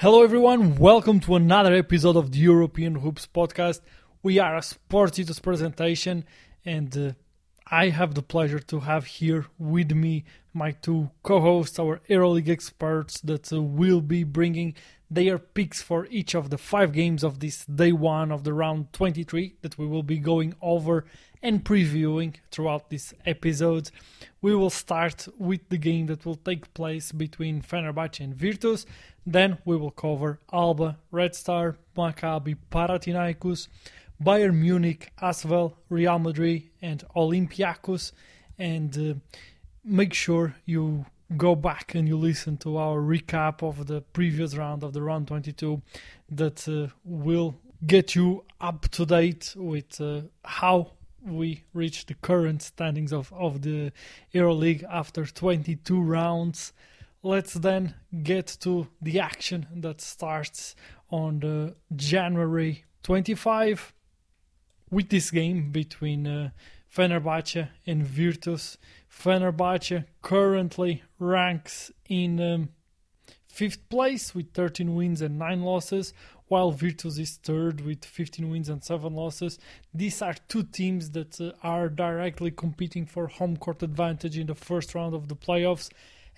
Hello, everyone. Welcome to another episode of the European Hoops podcast. We are a Sportitos presentation, and uh, I have the pleasure to have here with me my two co hosts, our EuroLeague experts that uh, will be bringing their picks for each of the five games of this day one of the round 23 that we will be going over and previewing throughout this episode. We will start with the game that will take place between Fenerbahce and Virtus. Then we will cover Alba, Red Star, Maccabi, Panathinaikos, Bayern Munich, Asvel, Real Madrid, and Olympiacos. And uh, make sure you go back and you listen to our recap of the previous round of the round 22 that uh, will get you up to date with uh, how we reach the current standings of, of the EuroLeague after 22 rounds. Let's then get to the action that starts on the January 25 with this game between uh, Fenerbahce and Virtus. Fenerbahce currently ranks in um, fifth place with 13 wins and 9 losses, while Virtus is third with 15 wins and 7 losses. These are two teams that uh, are directly competing for home court advantage in the first round of the playoffs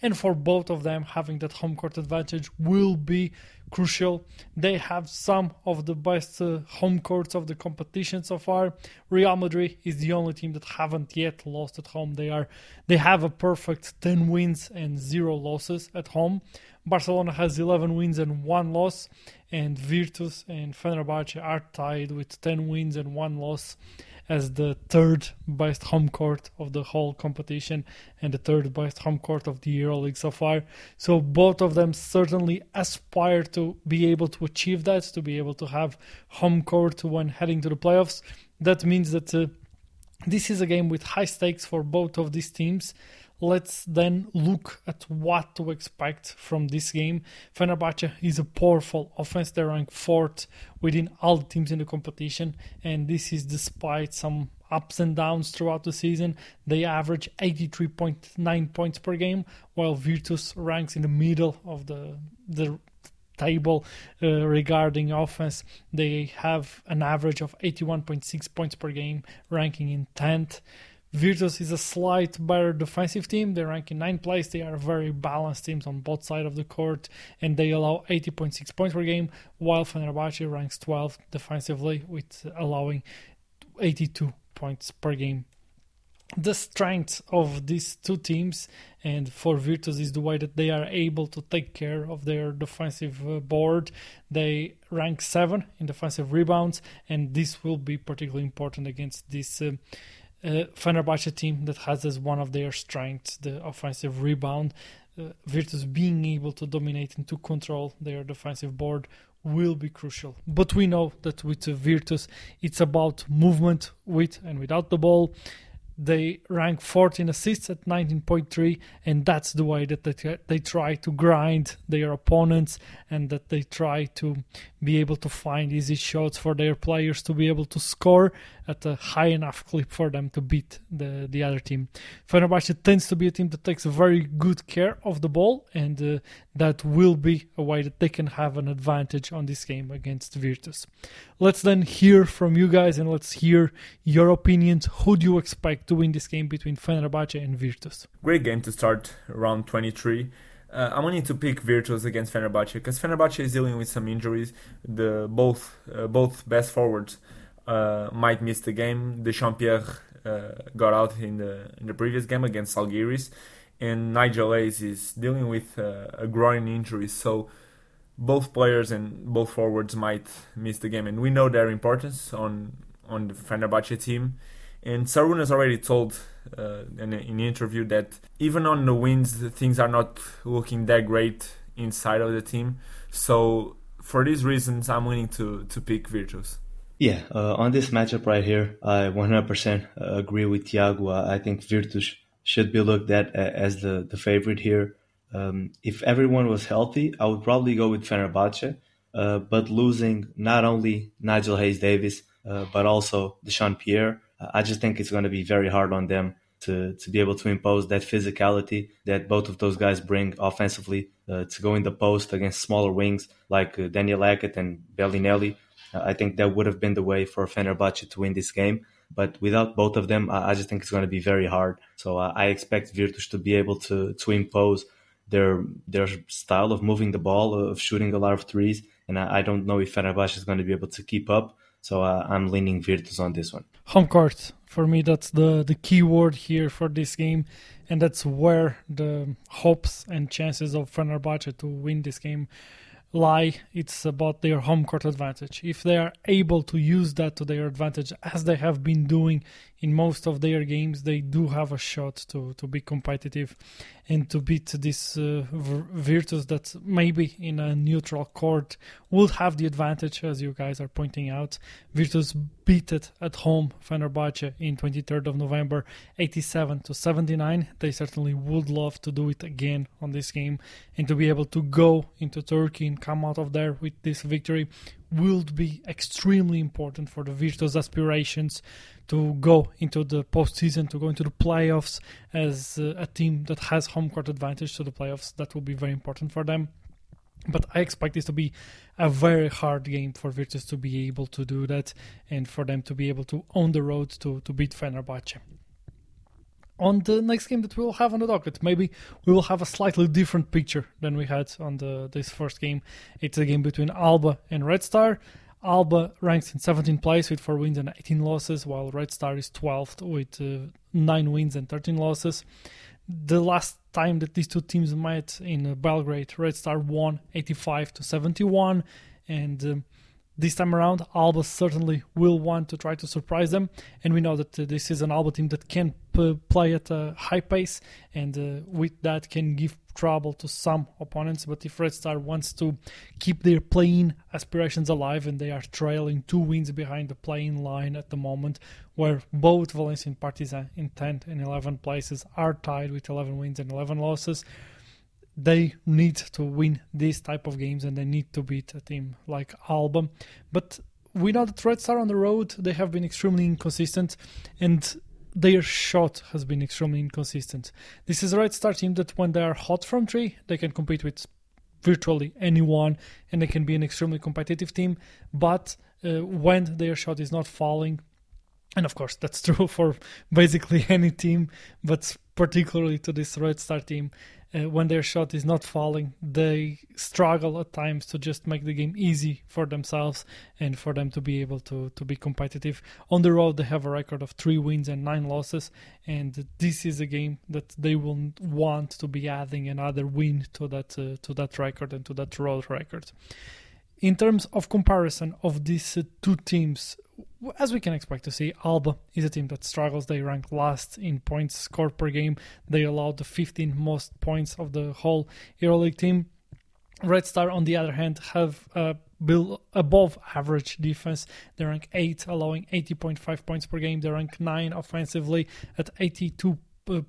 and for both of them having that home court advantage will be crucial. They have some of the best uh, home courts of the competition so far. Real Madrid is the only team that haven't yet lost at home. They are they have a perfect 10 wins and 0 losses at home. Barcelona has 11 wins and 1 loss and Virtus and Fenerbahce are tied with 10 wins and 1 loss as the third best home court of the whole competition and the third best home court of the EuroLeague so far. So both of them certainly aspire to be able to achieve that, to be able to have home court when heading to the playoffs. That means that uh, this is a game with high stakes for both of these teams. Let's then look at what to expect from this game. Fenerbahce is a powerful offense. They rank fourth within all the teams in the competition, and this is despite some ups and downs throughout the season. They average 83.9 points per game, while Virtus ranks in the middle of the the table uh, regarding offense. They have an average of 81.6 points per game, ranking in 10th. Virtus is a slight better defensive team. They rank in ninth place. They are very balanced teams on both sides of the court, and they allow 80.6 points per game, while Fenerbahce ranks 12th defensively, with allowing 82 points per game. The strength of these two teams and for Virtus is the way that they are able to take care of their defensive uh, board. They rank seven in defensive rebounds, and this will be particularly important against this. Uh, uh, Fenerbahce team that has as one of their strengths the offensive rebound. Uh, Virtus being able to dominate and to control their defensive board will be crucial. But we know that with Virtus, it's about movement with and without the ball. They rank 14 assists at 19.3, and that's the way that they, they try to grind their opponents and that they try to be able to find easy shots for their players to be able to score at a high enough clip for them to beat the, the other team. Fenerbahce tends to be a team that takes very good care of the ball, and uh, that will be a way that they can have an advantage on this game against Virtus. Let's then hear from you guys and let's hear your opinions. Who do you expect to win this game between Fenerbahce and Virtus? Great game to start round 23. Uh, I'm going to pick Virtus against Fenerbahce because Fenerbahce is dealing with some injuries. The both uh, both best forwards uh, might miss the game. Dyshawn Pierre uh, got out in the in the previous game against Žalgiris, and Nigel Hayes is dealing with uh, a groin injury. So both players and both forwards might miss the game, and we know their importance on on the Fenerbahce team. And Sarun has already told uh, in, an interview that even on the wins, things are not looking that great inside of the team. So for these reasons, I'm willing to to pick Virtus. Yeah, uh, on this matchup right here, I 100% agree with Tiago. I think Virtus should be looked at as the, the favorite here. Um, if everyone was healthy, I would probably go with Fenerbahce. Uh, but losing not only Nigel Hayes Davis, uh, but also Dyshawn Pierre, I just think it's going to be very hard on them to, to be able to impose that physicality that both of those guys bring offensively uh, to go in the post against smaller wings like uh, Daniel Hackett and Belinelli. Uh, I think that would have been the way for Fenerbahce to win this game. But without both of them, I, just think it's going to be very hard. So uh, I expect Virtus to be able to to impose their their style of moving the ball, of shooting a lot of threes, and I, I don't know if Fenerbahce is going to be able to keep up. So uh, I'm leaning Virtus on this one. Home court for me. That's the the key word here for this game, and that's where the hopes and chances of Fenerbahce to win this game lie. It's about their home court advantage. If they are able to use that to their advantage, as they have been doing in most of their games, they do have a shot to, to be competitive and to beat this uh, Virtus that maybe in a neutral court would have the advantage, as you guys are pointing out. Virtus beat it at home, Fenerbahce, in 23rd of November, 87 to 79. They certainly would love to do it again on this game and to be able to go into Turkey and come out of there with this victory will be extremely important for the Virtus aspirations to go into the postseason, to go into the playoffs as uh, a team that has home court advantage to the playoffs. That will be very important for them. But I expect this to be a very hard game for Virtus to be able to do that and for them to be able to on the road to, to beat Fenerbahce on the next game that we will have on the docket. Maybe we will have a slightly different picture than we had on the this first game. It's a game between Alba and Red Star. Alba ranks in 17th place with 4 wins and 18 losses, while Red Star is 12th with uh, 9 wins and 13 losses. The last time that these two teams met in Belgrade, Red Star won 85 to 71, and um, this time around, Alba certainly will want to try to surprise them, and we know that uh, this is an Alba team that can p- play at a high pace, and uh, with that can give trouble to some opponents. But if Red Star wants to keep their playing aspirations alive, and they are trailing two wins behind the play-in line at the moment, where both Valencia and Partizan in 10th and 11 places are tied with 11 wins and 11 losses they need to win these type of games and they need to beat a team like Alba. But we know that Red Star on the road they have been extremely inconsistent and their shot has been extremely inconsistent. This is a Red Star team that when they are hot from three, they can compete with virtually anyone and they can be an extremely competitive team. But uh, when their shot is not falling, and of course that's true for basically any team, but particularly to this Red Star team, uh, when their shot is not falling, they struggle at times to just make the game easy for themselves and for them to be able to, to be competitive. On the road, they have a record of three wins and nine losses, and this is a game that they will want to be adding another win to that uh, to that record and to that road record. In terms of comparison of these uh, two teams, as we can expect to see, Alba is a team that struggles. They rank last in points scored per game. They allow the 15 most points of the whole EuroLeague team. Red Star, on the other hand, have a bill above average defense. They rank 8, allowing 80.5 points per game. They rank 9 offensively at 82 uh,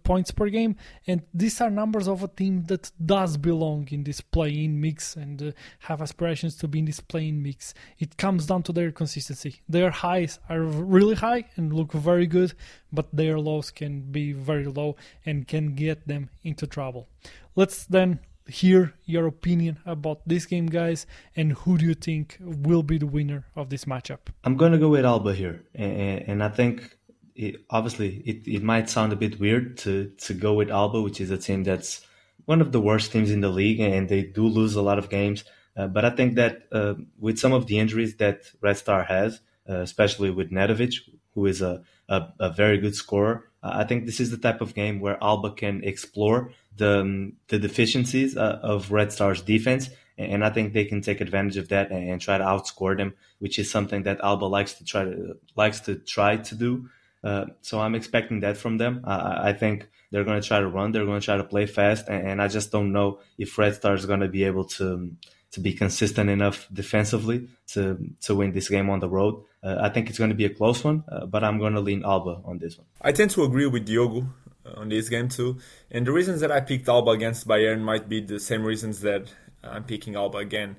points per game and these are numbers of a team that does belong in this play-in mix and uh, have aspirations to be in this play-in mix. It comes down to their consistency. Their highs are really high and look very good but their lows can be very low and can get them into trouble. Let's then hear your opinion about this game guys and who do you think will be the winner of this matchup? I'm going to go with alba here and, and i think it, obviously it, it might sound a bit weird to to go with Alba, which is a team that's one of the worst teams in the league, and they do lose a lot of games. Uh, but I think that uh, with some of the injuries that Red Star has, uh, especially with Nedovic, who is a, a, a very good scorer, uh, I think this is the type of game where Alba can explore the um, the deficiencies uh, of Red Star's defense, and I think they can take advantage of that and, and, try to outscore them, which is something that Alba likes to try to likes to try to do. Uh, so I'm expecting that from them. I, I think they're going to try to run. They're going to try to play fast, and, and I just don't know if Red Star is going to be able to to be consistent enough defensively to to win this game on the road. Uh, I think it's going to be a close one, uh, but I'm going to lean Alba on this one. I tend to agree with Diogo uh, on this game too, and the reasons that I picked Alba against Bayern might be the same reasons that I'm picking Alba again.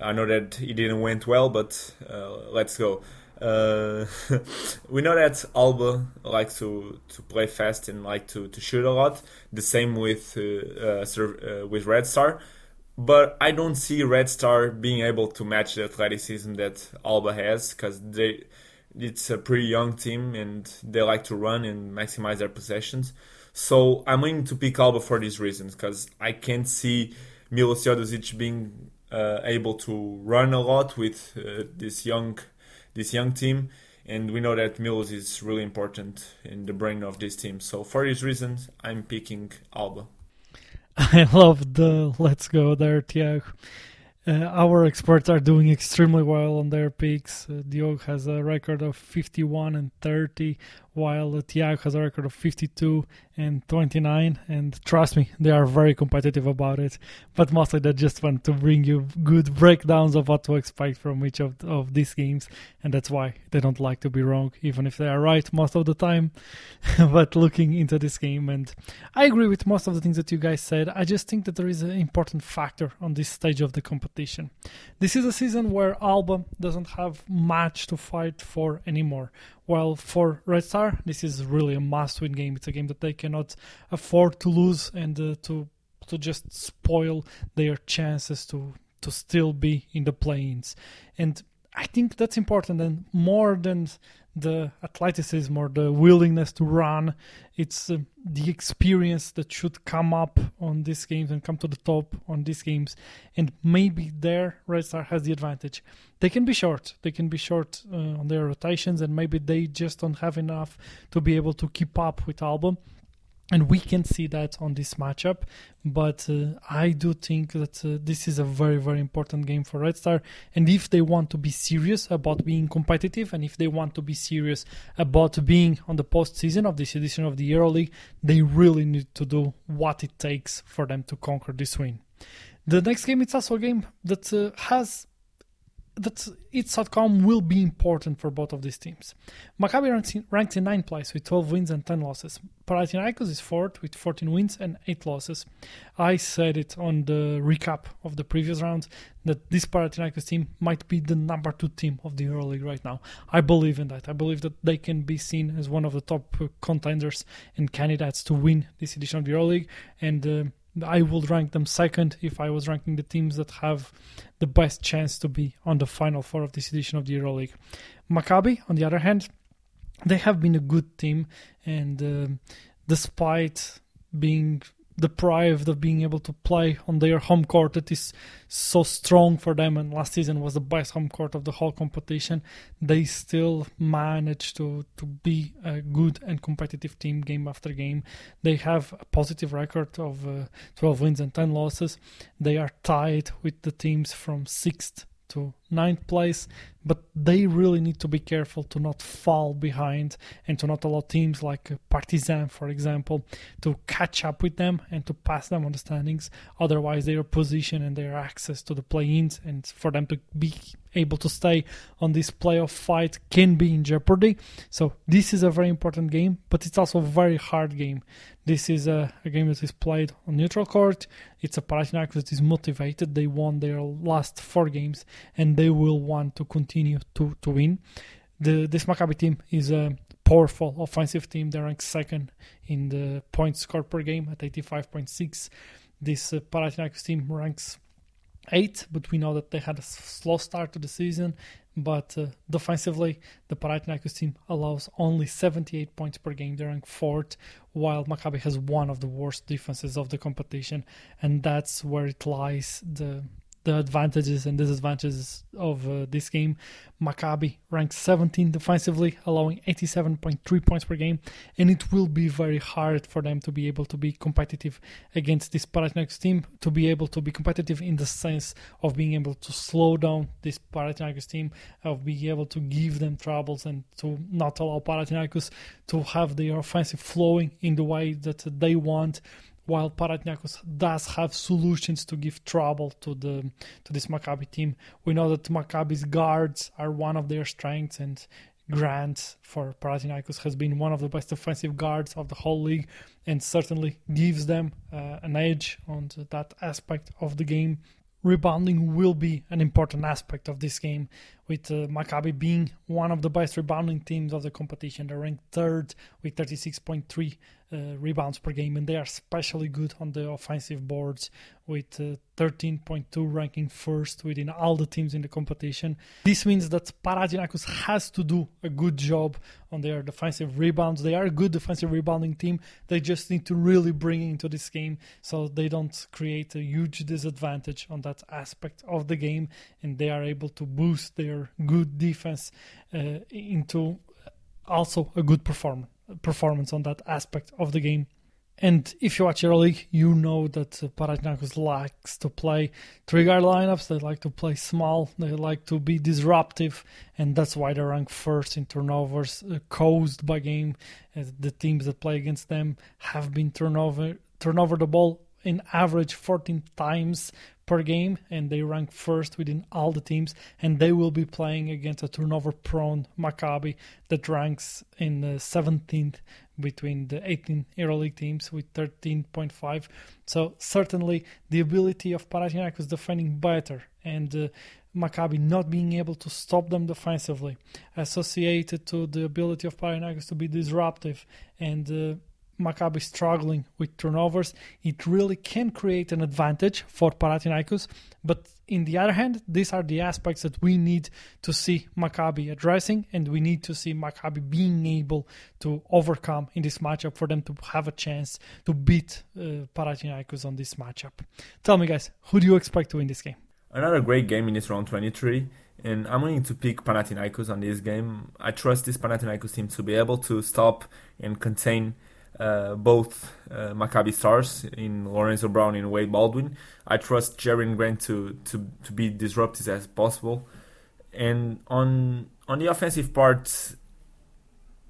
I know that it didn't went well, but uh, let's go. Uh, we know that Alba likes to, to play fast and like to, to shoot a lot. The same with uh, uh, uh, with Red Star. but I don't see Red Star being able to match the athleticism that Alba has because they it's a pretty young team and they like to run and maximize their possessions. So I'm going to pick Alba for these reasons because I can't see Milos Teodosic being uh, able to run a lot with this young this young team, and we know that Milos is really important in the brain of this team. So for these reasons, I'm picking Alba. I love the let's go there, Tiago. Uh, our experts are doing extremely well on their picks. Uh, Diogo has a record of 51 and 30, while Tiago has a record of 52 and 29. And trust me, they are very competitive about it. But mostly they just want to bring you good breakdowns of what to expect from each of, of these games. And that's why they don't like to be wrong, even if they are right most of the time. but looking into this game, and I agree with most of the things that you guys said. I just think that there is an important factor on this stage of the competition. This is a season where Alba doesn't have much to fight for anymore. While for Red Star, this is really a must-win game. It's a game that they cannot afford to lose and uh, to to just spoil their chances to to still be in the play-ins. And I think that's important and more than the athleticism or the willingness to run. It's uh, the experience that should come up on these games and come to the top on these games. And maybe there, Red Star has the advantage. They can be short. They can be short uh, on their rotations, and maybe they just don't have enough to be able to keep up with Alba and we can see that on this matchup but uh, i do think that uh, this is a very very important game for red star. And if they want to be serious about being competitive and if they want to be serious about being on the postseason of this edition of the euroleague they really need to do what it takes for them to conquer this win. The next game is also a game that uh, has that its outcome will be important for both of these teams. Maccabi ranks in, ranks in ninth place with 12 wins and 10 losses. Panathinaikos is fourth with 14 wins and 8 losses. I said it on the recap of the previous round that this Panathinaikos team might be the number two team of the EuroLeague right now. I believe in that. I believe that they can be seen as one of the top contenders and candidates to win this edition of the EuroLeague and. Uh, I would rank them second if I was ranking the teams that have the best chance to be on the final four of this edition of the EuroLeague. Maccabi, on the other hand, they have been a good team, and uh, despite being deprived of being able to play on their home court that is so strong for them. And last season was the best home court of the whole competition. They still managed to to be a good and competitive team game after game. They have a positive record of uh, 12 wins and 10 losses. They are tied with the teams from 6th to ninth place, but they really need to be careful to not fall behind and to not allow teams like Partizan, for example, to catch up with them and to pass them on the standings. Otherwise, their position and their access to the play-ins and for them to be able to stay on this playoff fight can be in jeopardy. So this is a very important game, but it's also a very hard game. This is a, a game that is played on neutral court. It's a Panathinaikos that is motivated. They won their last four games and they will want to continue to, to win. The this Maccabi team is a powerful offensive team. They rank second in the points scored per game at 85.6. This uh, team ranks eight, but we know that they had a slow start to the season. But uh, defensively, the Panathinaikos team allows only 78 points per game. They rank fourth, while Maccabi has one of the worst defenses of the competition, and that's where it lies the the advantages and disadvantages of uh, this game. Maccabi ranks 17 defensively, allowing 87.3 points per game, and it will be very hard for them to be able to be competitive against this Panathinaikos team, to be able to be competitive in the sense of being able to slow down this Panathinaikos team, of being able to give them troubles and to not allow Panathinaikos to have their offensive flowing in the way that they want while Panathinaikos does have solutions to give trouble to the to this Maccabi team. We know that Maccabi's guards are one of their strengths, and Grant for Panathinaikos has been one of the best offensive guards of the whole league, and certainly gives them uh, an edge on that aspect of the game. Rebounding will be an important aspect of this game, with uh, Maccabi being one of the best rebounding teams of the competition. They're ranked third with 36.3 uh, rebounds per game, and they are especially good on the offensive boards with uh, 13.2 ranking first within all the teams in the competition. This means that Panathinaikos has to do a good job on their defensive rebounds. They are a good defensive rebounding team. They just need to really bring into this game so they don't create a huge disadvantage on that aspect of the game, and they are able to boost their good defense uh, into also a good performance performance on that aspect of the game. And if you watch EuroLeague, you know that uh, likes to play three-guard lineups. They like to play small. They like to be disruptive, and that's why they rank first in turnovers uh, caused by game. Uh, the teams that play against them have been turnover turnover the ball in average 14 times per game, and they rank first within all the teams. And they will be playing against a turnover-prone Maccabi that ranks in the 17th between the 18 EuroLeague teams with 13.5. So certainly the ability of Panathinaikos defending better and uh, Maccabi not being able to stop them defensively, associated to the ability of Panathinaikos to be disruptive and uh, Maccabi struggling with turnovers, it really can create an advantage for Panathinaikos. But in the other hand, these are the aspects that we need to see Maccabi addressing, and we need to see Maccabi being able to overcome in this matchup for them to have a chance to beat uh, Panathinaikos on this matchup. Tell me, guys, who do you expect to win this game? Another great game in this round 23 and I'm going to pick Panathinaikos on this game. I trust this Panathinaikos team to be able to stop and contain uh, both uh, Maccabi stars in Lorenzo Brown and Wade Baldwin. I trust Jerian Grant to, to, to be disruptive as possible. And on on the offensive part,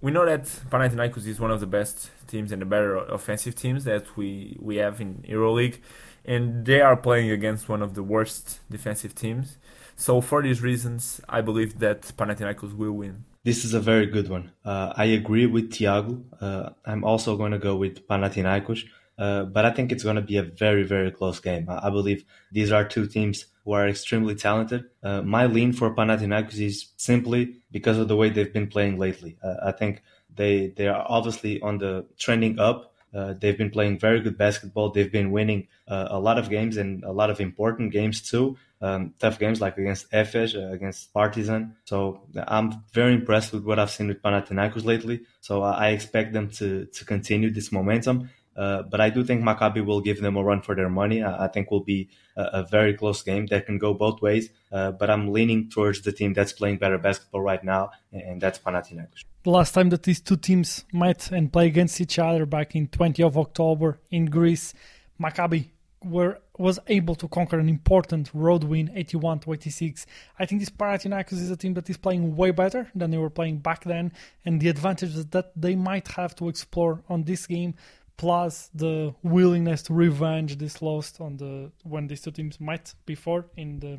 we know that Panathinaikos is one of the best teams and the better offensive teams that we, we have in EuroLeague, and they are playing against one of the worst defensive teams. So for these reasons, I believe that Panathinaikos will win. This is a very good one. Uh, I agree with Tiago. Uh, I'm also going to go with Panathinaikos, uh, but I think it's going to be a very, very close game. I, I believe these are two teams who are extremely talented. Uh, my lean for Panathinaikos is simply because of the way they've been playing lately. Uh, I think they they are obviously on the trending up. Uh, they've been playing very good basketball. They've been winning a lot of games and a lot of important games too um, tough games like against Efes, uh, against Partizan. So I'm very impressed with what I've seen with Panathinaikos lately. So I expect them to to continue this momentum. Uh, but I do think Maccabi will give them a run for their money. I, I think will be a, a, very close game that can go both ways. Uh, but I'm leaning towards the team that's playing better basketball right now, and that's Panathinaikos. The last time that these two teams met and play against each other back in 20th of October in Greece, Maccabi were was able to conquer an important road win 81 to 86 i think this Panathinaikos is a team that is playing way better than they were playing back then and the advantages that they might have to explore on this game plus the willingness to revenge this loss on the when these two teams met before in the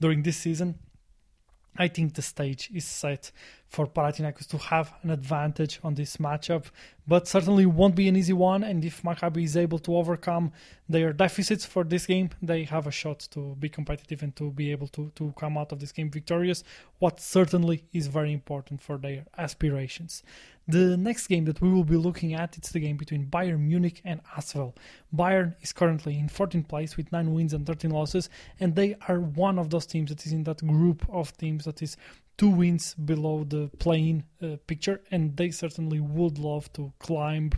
during this season I think the stage is set for Panathinaikos to have an advantage on this matchup, but certainly won't be an easy one. And if Maccabi is able to overcome their deficits for this game, they have a shot to be competitive and to be able to, to come out of this game victorious, what certainly is very important for their aspirations. The next game that we will be looking at it's the game between Bayern Munich and Asvel. Bayern is currently in 14th place with 9 wins and 13 losses, and they are one of those teams that is in that group of teams that is two wins below the playing uh, picture, and they certainly would love to climb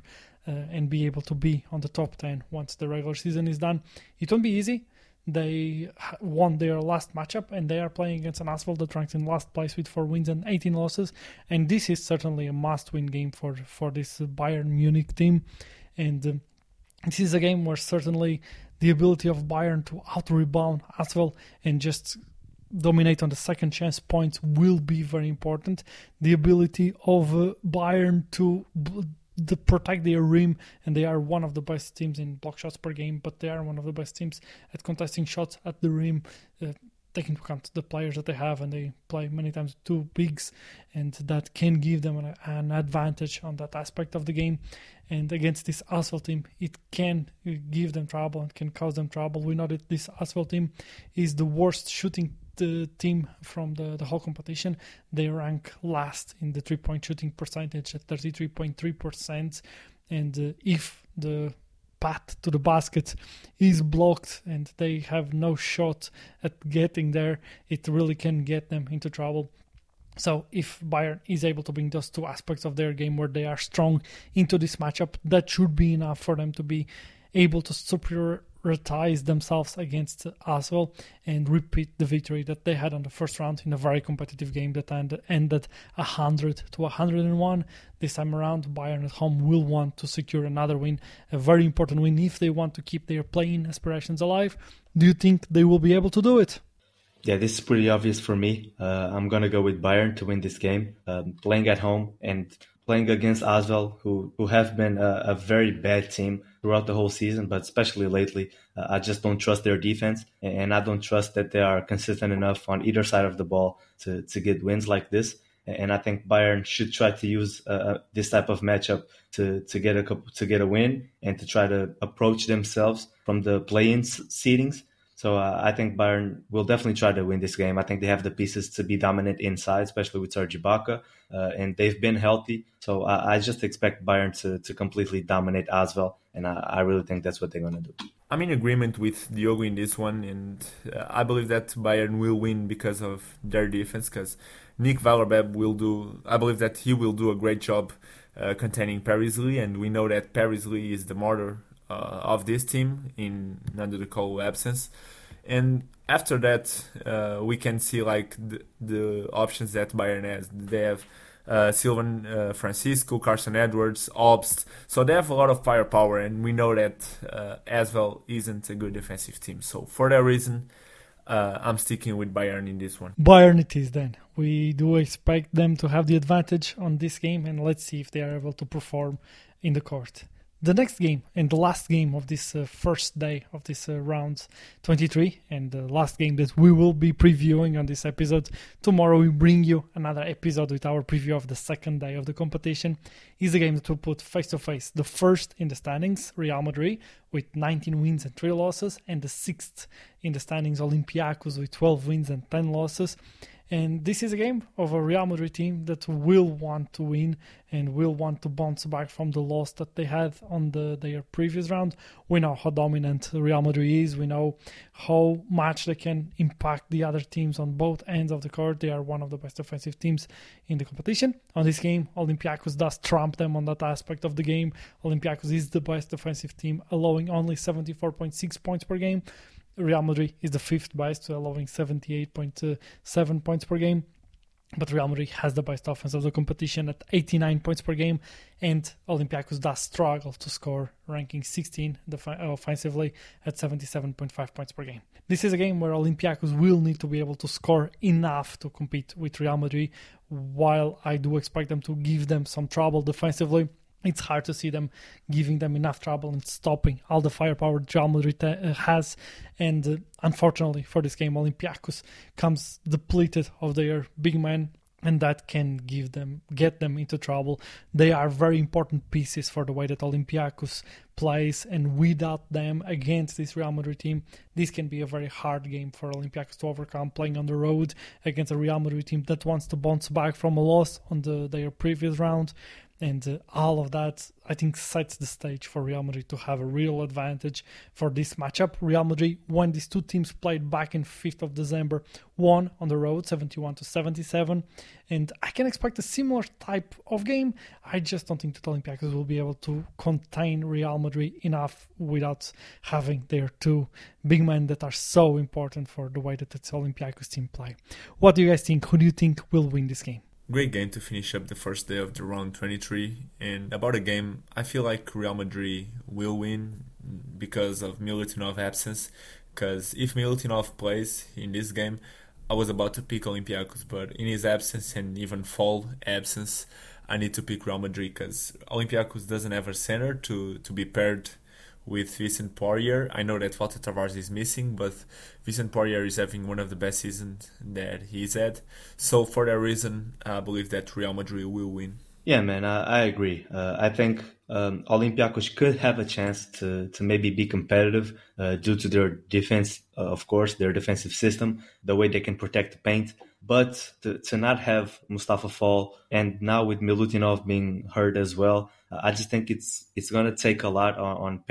uh, and be able to be on the top 10 once the regular season is done. It won't be easy. They won their last matchup and they are playing against an Asvel that ranks in last place with 4 wins and 18 losses. And this is certainly a must win game for, for this Bayern Munich team. And um, this is a game where certainly the ability of Bayern to out rebound Asvel and just dominate on the second chance points will be very important. The ability of uh, Bayern to to protect their rim, and they are one of the best teams in block shots per game, but they are one of the best teams at contesting shots at the rim. Uh, taking into account the players that they have, and they play many times two bigs, and that can give them an, an advantage on that aspect of the game. And against this Asvel team, it can give them trouble and can cause them trouble. We know that this Asvel team is the worst shooting the team from the, the whole competition. They rank last in the three point shooting percentage at 33.3%. and uh, if the path to the basket is blocked and they have no shot at getting there, it really can get them into trouble. So if Bayern is able to bring those two aspects of their game where they are strong into this matchup, that should be enough for them to be able to superioritize themselves against Asvel and repeat the victory that they had on the first round in a very competitive game that ended 100 to 101. This time around, Bayern at home will want to secure another win, a very important win if they want to keep their playing aspirations alive. Do you think they will be able to do it? Yeah, this is pretty obvious for me. Uh, I'm gonna go with Bayern to win this game. Um, playing at home and playing against Asvel, who who have been a, a, very bad team throughout the whole season, but especially lately. Uh, I just don't trust their defense, and I don't trust that they are consistent enough on either side of the ball to to get wins like this. And I think Bayern should try to use uh, uh this type of matchup to to get a to get a win and to try to approach themselves from the play-in seedings so uh, I think Bayern will definitely try to win this game. I think they have the pieces to be dominant inside, especially with Serge Ibaka, uh, and they've been healthy. So I, I, just expect Bayern to, to completely dominate Asvel, and I, I really think that's what they're going to do. I'm in agreement with Diogo in this one, and uh, I believe that Bayern will win because of their defense. Because Nick Weiler-Babb will do, I believe that he will do a great job uh, containing Paris Lee, and we know that Paris Lee is the martyr of this team in Nando De Colo absence. And after that, uh, we can see like the, the, options that Bayern has. They have uh, Sylvain uh, Francisco, Carson Edwards, Obst. So they have a lot of firepower, and we know that uh, Asvel isn't a good defensive team. So for that reason, uh, I'm sticking with Bayern in this one. Bayern it is then. We do expect them to have the advantage on this game, and let's see if they are able to perform in the court the next game and the last game of this uh, first day of this uh, round 23 and the last game that we will be previewing on this episode. Tomorrow we bring you another episode with our preview of the second day of the competition. Is a game that will put face to face the first in the standings real madrid with 19 wins and 3 losses and the sixth in the standings olympiacos with 12 wins and 10 losses and this is a game of a Real Madrid team that will want to win and will want to bounce back from the loss that they had on the their previous round. We know how dominant Real Madrid is. We know how much they can impact the other teams on both ends of the court. They are one of the best offensive teams in the competition. On this game, Olympiacos does trump them on that aspect of the game. Olympiacos is the best offensive team, allowing only 74.6 points per game. Real Madrid is the fifth best, allowing 78.7 uh, points per game. But Real Madrid has the best offense of the competition at 89 points per game, and Olympiacos does struggle to score, ranking 16 offensively at 77.5 points per game. This is a game where Olympiacos will need to be able to score enough to compete with Real Madrid, while I do expect them to give them some trouble defensively it's hard to see them giving them enough trouble and stopping all the firepower Real Madrid uh, has. And uh, unfortunately for this game, Olympiacos comes depleted of their big man, and that can give them get them into trouble. They are very important pieces for the way that Olympiacos plays, and without them against this Real Madrid team, this can be a very hard game for Olympiacos to overcome. Playing on the road against a Real Madrid team that wants to bounce back from a loss on the their previous round and uh, all of that I think sets the stage for Real Madrid to have a real advantage for this matchup. Real Madrid, when these two teams played back in 5th of December, won on the road 71 to 77, and I can expect a similar type of game. I just don't think that Olympiacos will be able to contain Real Madrid enough without having their two big men that are so important for the way that the Olympiacos team play. What do you guys think? Who do you think will win this game? Great game to finish up the first day of the round 23. And about the game, I feel like Real Madrid will win because of Milutinov absence. Because if Milutinov plays in this game, I was about to pick Olympiacos, but in his absence and even fall absence, I need to pick Real Madrid because Olympiacos doesn't have a center to, to be paired with Vincent Poirier. I know that Walter Tavares is missing, but Vincent Poirier is having one of the best seasons that he's had. So for that reason, I believe that Real Madrid will win. Yeah, man, I, I agree. Uh, I think um, Olympiacos could have a chance to, to maybe be competitive uh, due to their defense, uh, of course, their defensive system, the way they can protect the paint. But to, to not have Mustafa Fall and now with Milutinov being hurt as well, I just think it's it's going to take a lot on, on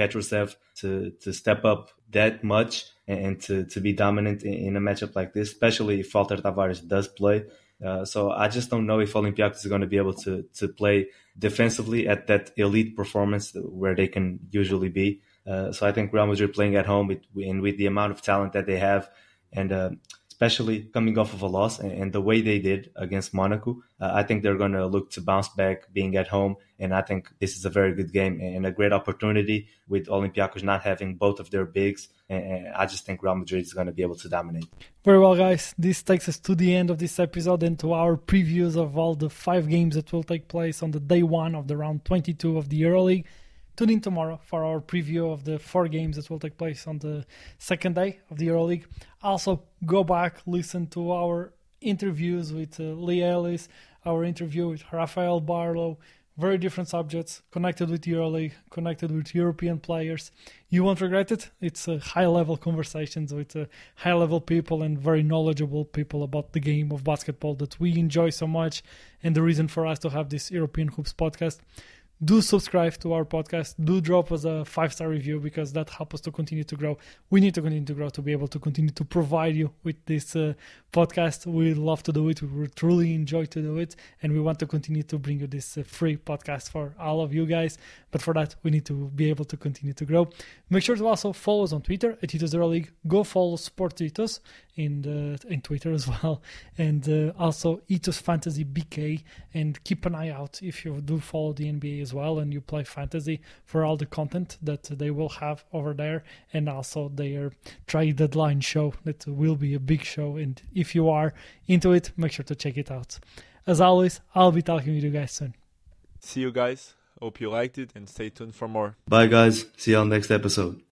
to to step up that much and to, to be dominant in, in a matchup like this, especially if Walter Tavares does play. Uh, so I just don't know if Olympiacos is going to be able to to play defensively at that elite performance where they can usually be. Uh, so I think Real Madrid playing at home with, and with the amount of talent that they have, and uh, especially coming off of a loss and, and, the way they did against Monaco, uh, I think they're going to look to bounce back being at home. And I think this is a very good game and a great opportunity with Olympiacos not having both of their bigs. And, I just think Real Madrid is going to be able to dominate. Very well, guys. This takes us to the end of this episode and to our previews of all the five games that will take place on the day one of the round 22 of the EuroLeague. Tune in tomorrow for our preview of the four games that will take place on the second day of the EuroLeague. Also, go back, listen to our interviews with uh, Lee Ellis, our interview with Rafael Barlow. Very different subjects, connected with the EuroLeague, connected with European players. You won't regret it. It's uh, high-level conversations with uh, high-level people and very knowledgeable people about the game of basketball that we enjoy so much, and the reason for us to have this European Hoops podcast do subscribe to our podcast. Do drop us a five star review because that helps us to continue to grow. We need to continue to grow to be able to continue to provide you with this uh, podcast. We love to do it. We truly enjoy to do it. And we want to continue to bring you this uh, free podcast for all of you guys. But for that we need to be able to continue to grow. Make sure to also follow us on twitter at Titos League go follow Sport Titos in the, in Twitter as well. And uh, also Ethos Fantasy BK and keep an eye out if you do follow the NBA as as well and you play fantasy for all the content that they will have over there. And also their trade deadline show that will be a big show. And if you are into it make sure to check it out. As always i'll be talking with you guys soon. See you guys. Hope you liked it and stay tuned for more. Bye guys. See you on next episode